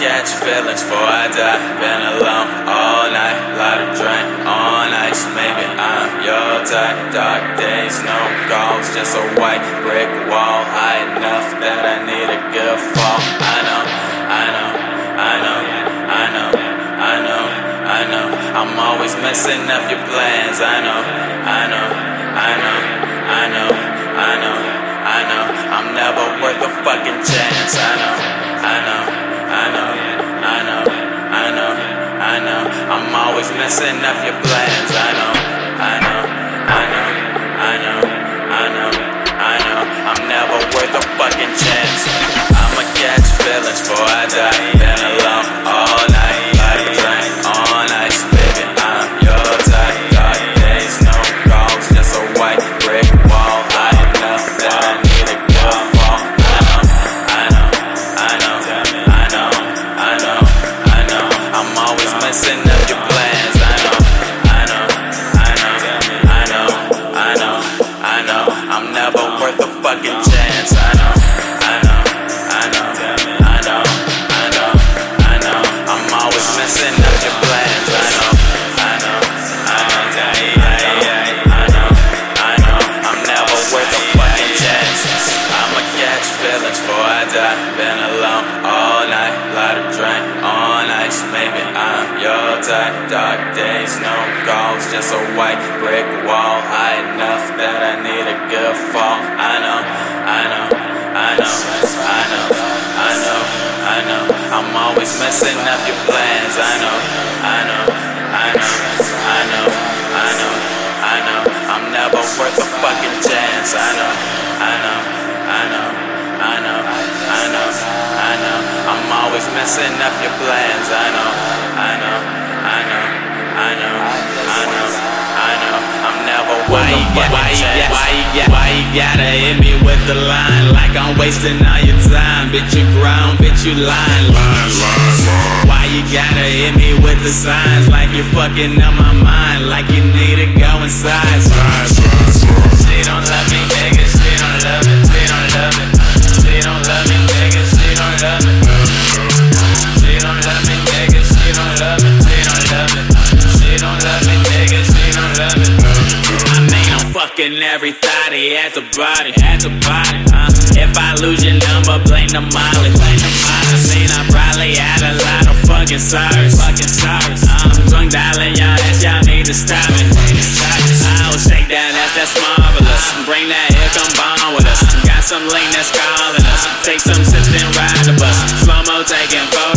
catch feelings before I die. Been alone all night, lot of drink on ice. Maybe I'm your type. Dark days, no goals, just a white brick wall. High enough that I need a good fall. I know, I know, I know, I know, I know, I know. I'm always messing up your plans. I know, I know, I know, I know, I know, I know. I'm never worth a fucking always messing up your plans. I know, I know, I know, I know, I know, I know. I'm never worth a fucking chance. I know, I know, I know, I know, I know, I know. I'm always messing up your plans. I know, I know, I know, I know, I know. I'm never worth a fucking chance. I'ma catch feelings before I die. Been alone all night, lot of drink ice. Maybe I'm your type. Dark days, no calls, just a white brick wall. High enough that I need a good fall. I know, I know, I know, I know, I know, I know. I'm always messing up your plans. I know, I know, I know, I know, I know, messing up your plans. I know, I know, I know, I know, I know, I know. I'm never Why you, why, you, why, you why you gotta hit me with the line like I'm wasting all your time? Bitch, you grown, bitch, you lying. Why you gotta hit me with the signs like you're fucking up my mind? Like you need to go inside. Every thotty at the body, at the body. Uh, if I lose your number, blame the mileage. Blame the mileage. Mean, I probably had a lot of fucking sorries, fucking sorries. I'm drunk dialing your ass, y'all need to stop it. I'll shake that ass, that's marvelous. Bring that here, come bond with us. Got some lean that's calling us. Take some sips and ride the bus. Slow mo taking photos,